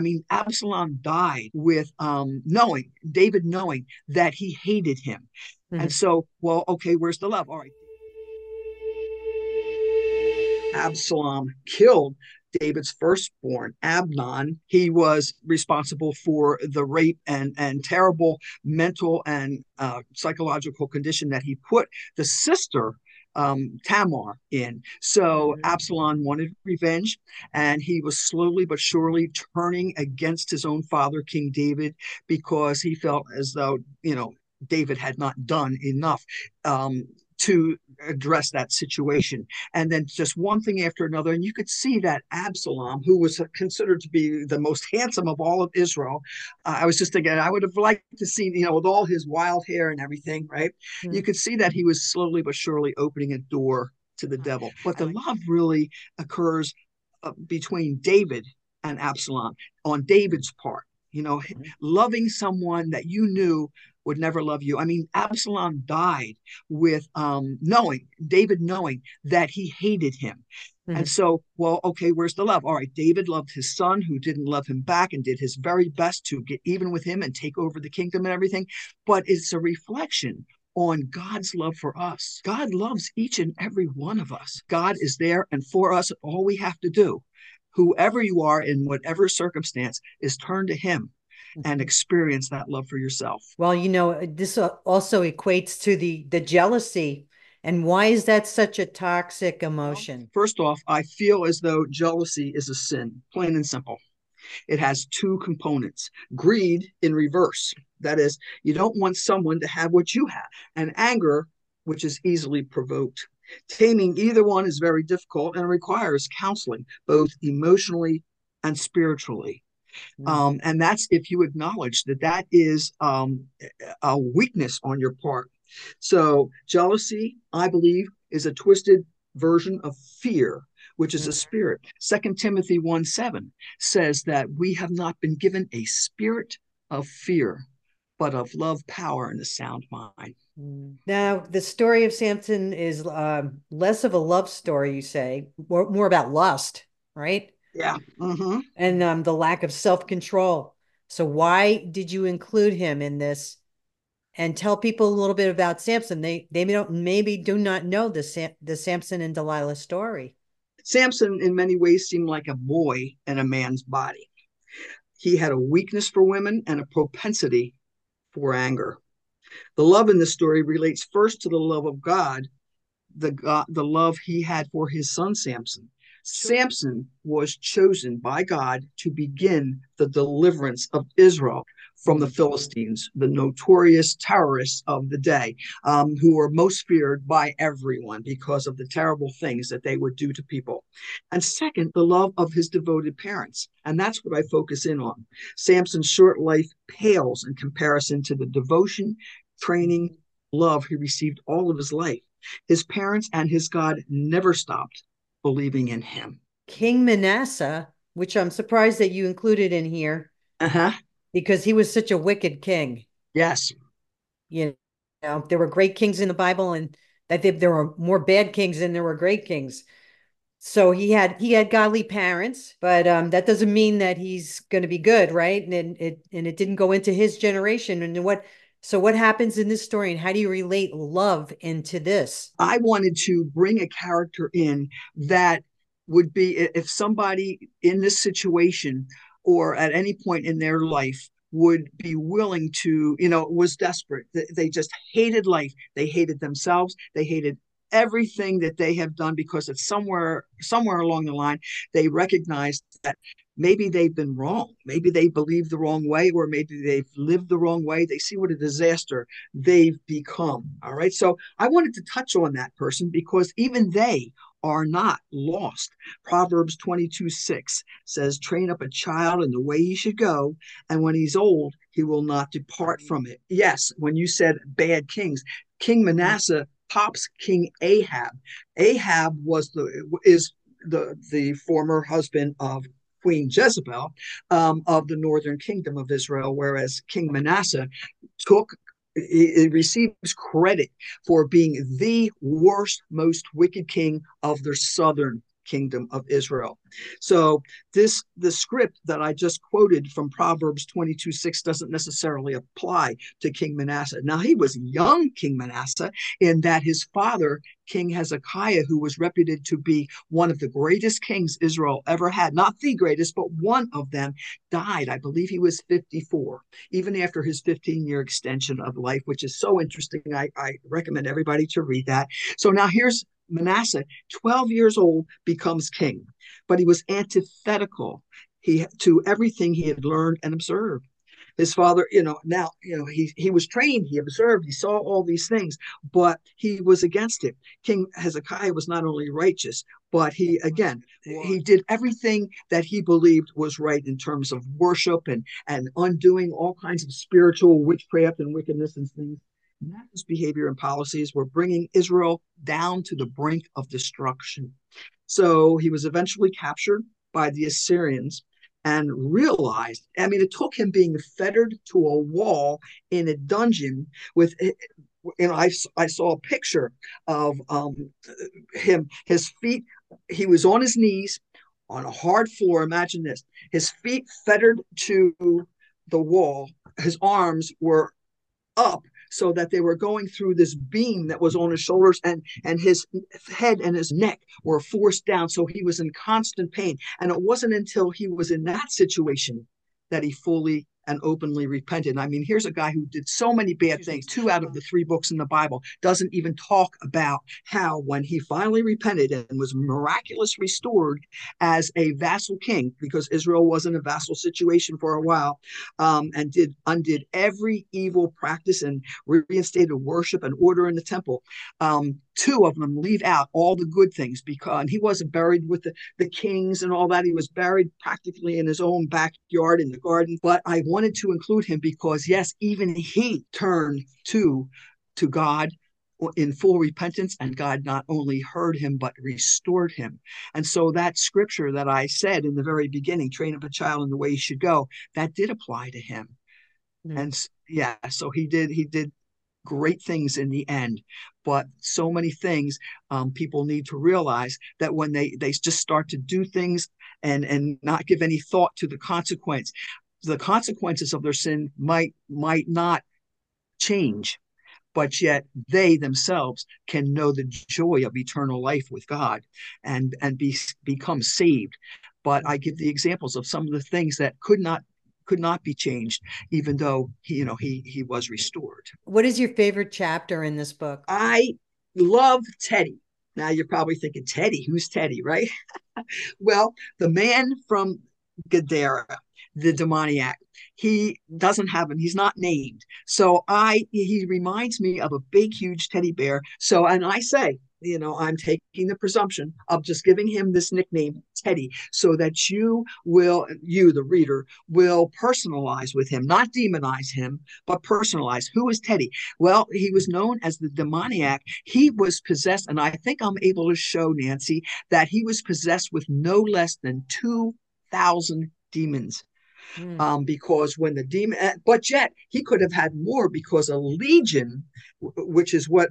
I mean, Absalom died with um, knowing, David knowing that he hated him. Mm-hmm. And so, well, okay, where's the love? All right. Absalom killed David's firstborn, Amnon. He was responsible for the rape and, and terrible mental and uh, psychological condition that he put the sister um, Tamar in. So mm-hmm. Absalom wanted revenge, and he was slowly but surely turning against his own father, King David, because he felt as though, you know, David had not done enough. Um, to address that situation. And then just one thing after another. And you could see that Absalom, who was considered to be the most handsome of all of Israel, uh, I was just thinking, I would have liked to see, you know, with all his wild hair and everything, right? Mm-hmm. You could see that he was slowly but surely opening a door to the devil. But the love really occurs uh, between David and Absalom on David's part you know, mm-hmm. loving someone that you knew would never love you. I mean, Absalom died with um, knowing, David knowing that he hated him. Mm-hmm. And so, well, okay, where's the love? All right, David loved his son who didn't love him back and did his very best to get even with him and take over the kingdom and everything. But it's a reflection on God's love for us. God loves each and every one of us. God is there and for us. All we have to do, whoever you are in whatever circumstance, is turn to Him and mm-hmm. experience that love for yourself. Well, you know, this also equates to the the jealousy. And why is that such a toxic emotion? First off, I feel as though jealousy is a sin, plain and simple. It has two components greed in reverse. That is, you don't want someone to have what you have, and anger, which is easily provoked. Taming either one is very difficult and requires counseling, both emotionally and spiritually. Mm-hmm. Um, and that's if you acknowledge that that is um, a weakness on your part. So, jealousy, I believe, is a twisted version of fear, which is a mm-hmm. spirit. Second Timothy 1 7 says that we have not been given a spirit of fear, but of love, power, and a sound mind. Mm. Now, the story of Samson is uh, less of a love story, you say, more, more about lust, right? Yeah. Mm-hmm. And um, the lack of self control. So, why did you include him in this? And tell people a little bit about Samson. They they don't maybe do not know the Sam, the Samson and Delilah story. Samson, in many ways, seemed like a boy in a man's body. He had a weakness for women and a propensity for anger. The love in the story relates first to the love of God, the God, the love he had for his son Samson. Samson was chosen by God to begin the deliverance of Israel from the Philistines, the notorious terrorists of the day, um, who were most feared by everyone because of the terrible things that they would do to people. And second, the love of his devoted parents. And that's what I focus in on. Samson's short life pales in comparison to the devotion, training, love he received all of his life. His parents and his God never stopped believing in him. King Manasseh, which I'm surprised that you included in here. Uh-huh. Because he was such a wicked king. Yes. You know, there were great kings in the Bible and that there were more bad kings than there were great kings. So he had he had godly parents, but um, that doesn't mean that he's going to be good, right? And it and it didn't go into his generation. And what so, what happens in this story, and how do you relate love into this? I wanted to bring a character in that would be if somebody in this situation or at any point in their life would be willing to, you know, was desperate. They just hated life. They hated themselves. They hated everything that they have done because it's somewhere somewhere along the line they recognized that maybe they've been wrong. Maybe they believe the wrong way, or maybe they've lived the wrong way. They see what a disaster they've become. All right. So I wanted to touch on that person because even they are not lost. Proverbs 22 6 says, Train up a child in the way he should go, and when he's old, he will not depart from it. Yes, when you said bad kings, King Manasseh pops King Ahab. Ahab was the is the the former husband of Queen Jezebel um, of the northern kingdom of Israel, whereas King Manasseh took he receives credit for being the worst, most wicked king of the southern kingdom of Israel. So this the script that I just quoted from Proverbs 22 6 doesn't necessarily apply to King Manasseh. Now he was young King Manasseh in that his father, King Hezekiah, who was reputed to be one of the greatest kings Israel ever had, not the greatest, but one of them, died. I believe he was 54, even after his 15 year extension of life, which is so interesting. I, I recommend everybody to read that. So now here's Manasseh, 12 years old, becomes king, but he was antithetical he, to everything he had learned and observed. His father, you know, now, you know, he, he was trained, he observed, he saw all these things, but he was against it. King Hezekiah was not only righteous, but he, again, he did everything that he believed was right in terms of worship and, and undoing all kinds of spiritual witchcraft and wickedness and things Nephthys behavior and policies were bringing Israel down to the brink of destruction. So he was eventually captured by the Assyrians and realized i mean it took him being fettered to a wall in a dungeon with you know i, I saw a picture of um, him his feet he was on his knees on a hard floor imagine this his feet fettered to the wall his arms were up so that they were going through this beam that was on his shoulders and and his head and his neck were forced down. So he was in constant pain. And it wasn't until he was in that situation that he fully and openly repented. I mean, here's a guy who did so many bad things. Two out of the three books in the Bible doesn't even talk about how, when he finally repented and was miraculously restored as a vassal king, because Israel was in a vassal situation for a while, um, and did undid every evil practice and reinstated worship and order in the temple. Um, two of them leave out all the good things because he wasn't buried with the, the kings and all that. He was buried practically in his own backyard in the garden. But I wanted to include him because, yes, even he turned to to God in full repentance and God not only heard him but restored him. And so that scripture that I said in the very beginning, train up a child in the way he should go, that did apply to him. Mm. And yeah, so he did he did great things in the end. But so many things um, people need to realize that when they they just start to do things and and not give any thought to the consequence the consequences of their sin might might not change but yet they themselves can know the joy of eternal life with god and and be become saved. But i give the examples of some of the things that could not could not be changed, even though he, you know, he he was restored. What is your favorite chapter in this book? I love Teddy. Now you're probably thinking, Teddy, who's Teddy, right? well, the man from Gadara, the demoniac, he doesn't have him. He's not named. So I he reminds me of a big, huge teddy bear. So and I say, you know, I'm taking the presumption of just giving him this nickname, Teddy, so that you will, you, the reader, will personalize with him, not demonize him, but personalize. Who is Teddy? Well, he was known as the demoniac. He was possessed, and I think I'm able to show Nancy that he was possessed with no less than 2,000 demons. Mm. Um, because when the demon, eh, but yet he could have had more because a legion, which is what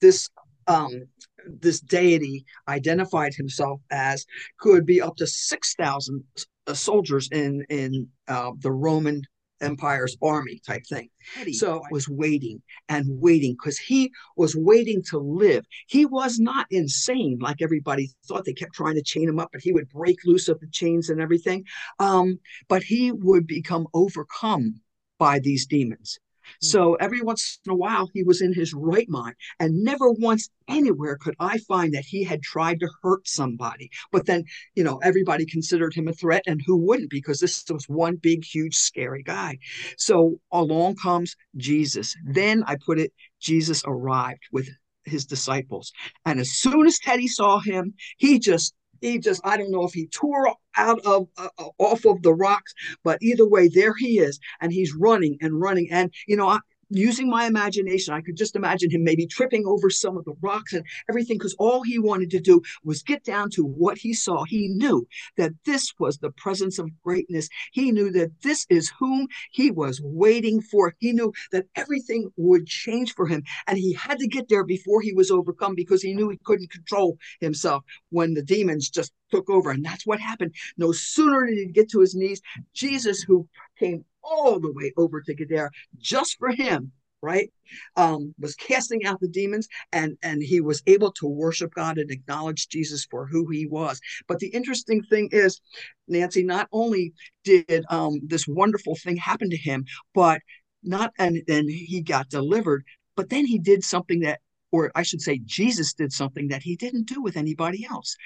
this um, this deity identified himself as could be up to 6,000 uh, soldiers in, in uh, the Roman Empire's army type thing. So I was waiting and waiting because he was waiting to live. He was not insane like everybody thought. They kept trying to chain him up, but he would break loose of the chains and everything. Um, but he would become overcome by these demons. Hmm. So every once in a while, he was in his right mind. And never once anywhere could I find that he had tried to hurt somebody. But then, you know, everybody considered him a threat, and who wouldn't? Because this was one big, huge, scary guy. So along comes Jesus. Then I put it, Jesus arrived with his disciples. And as soon as Teddy saw him, he just he just i don't know if he tore out of uh, off of the rocks but either way there he is and he's running and running. And you know I, using my imagination, I could just imagine him maybe tripping over some of the rocks and everything because all he wanted to do was get down to what he saw. He knew that this was the presence of greatness. He knew that this is whom he was waiting for. He knew that everything would change for him. And he had to get there before he was overcome because he knew he couldn't control himself when the demons just took over. And that's what happened. No sooner did he get to his knees, Jesus, who came all the way over to Gadara just for him, right? Um, was casting out the demons and and he was able to worship God and acknowledge Jesus for who he was. But the interesting thing is, Nancy, not only did um, this wonderful thing happen to him, but not and then he got delivered, but then he did something that or I should say, Jesus did something that he didn't do with anybody else.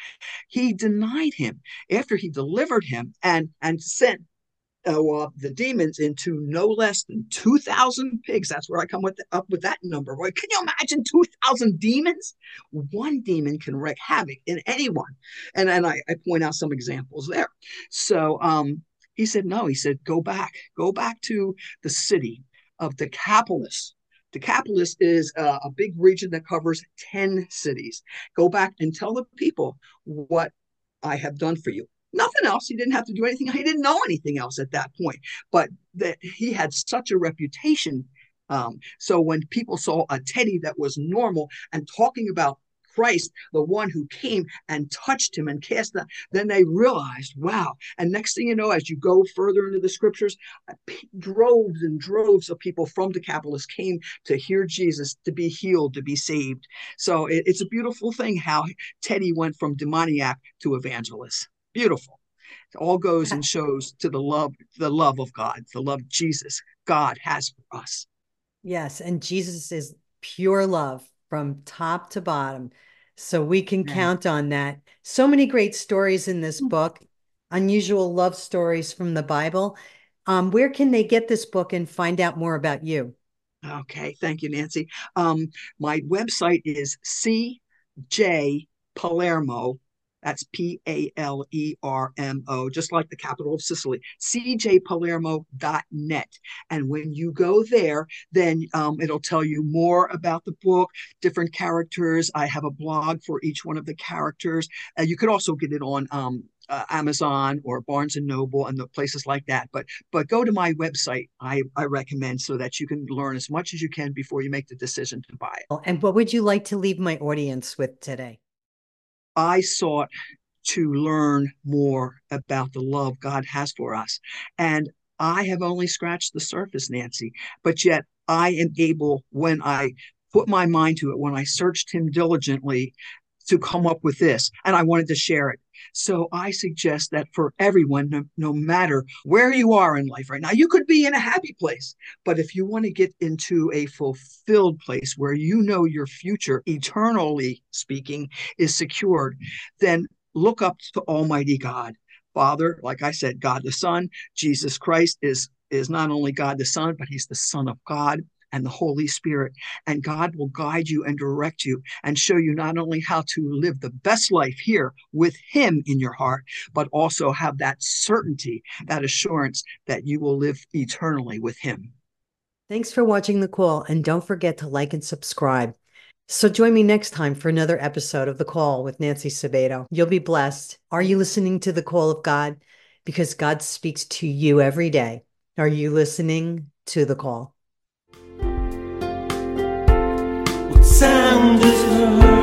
He denied him after he delivered him and and sent uh, the demons into no less than 2,000 pigs. That's where I come with up with that number. Boy, can you imagine 2,000 demons? One demon can wreak havoc in anyone. And, and I, I point out some examples there. So um, he said, no, he said, go back, go back to the city of Decapolis. Decapolis is a, a big region that covers 10 cities. Go back and tell the people what I have done for you nothing else. He didn't have to do anything. He didn't know anything else at that point. But that he had such a reputation. Um, so when people saw a Teddy that was normal and talking about Christ, the one who came and touched him and cast that, then they realized, wow. And next thing you know, as you go further into the scriptures, uh, droves and droves of people from Decapolis came to hear Jesus, to be healed, to be saved. So it, it's a beautiful thing how Teddy went from demoniac to evangelist beautiful. It all goes and shows to the love the love of god the love jesus god has for us. Yes and jesus is pure love from top to bottom. So we can yeah. count on that. So many great stories in this mm. book unusual love stories from the bible. Um, where can they get this book and find out more about you? Okay thank you nancy. Um, my website is cj palermo that's P A L E R M O, just like the capital of Sicily, cjpalermo.net. And when you go there, then um, it'll tell you more about the book, different characters. I have a blog for each one of the characters. Uh, you could also get it on um, uh, Amazon or Barnes and Noble and the places like that. But but go to my website. I I recommend so that you can learn as much as you can before you make the decision to buy it. And what would you like to leave my audience with today? I sought to learn more about the love God has for us. And I have only scratched the surface, Nancy, but yet I am able, when I put my mind to it, when I searched Him diligently, to come up with this. And I wanted to share it. So I suggest that for everyone, no, no, matter where you are in life right now, you could be in a happy place. But if you want to get into a fulfilled place where you know your future, eternally speaking, is secured, then look up to Almighty God. Father, like I said, God the Son, Jesus Christ is is not only God the Son, but he's the Son of God and the Holy Spirit. And God will guide you and direct you and show you not only how to live the best life here with Him in your heart, but also have that certainty, that assurance that you will live eternally with Him. Thanks for watching the call. And don't forget to like and subscribe. So join me next time for another episode of The Call with Nancy Sabato. You'll be blessed. Are you listening to the call of God? Because God speaks to you every day. Are you listening to the call? Sound is heard.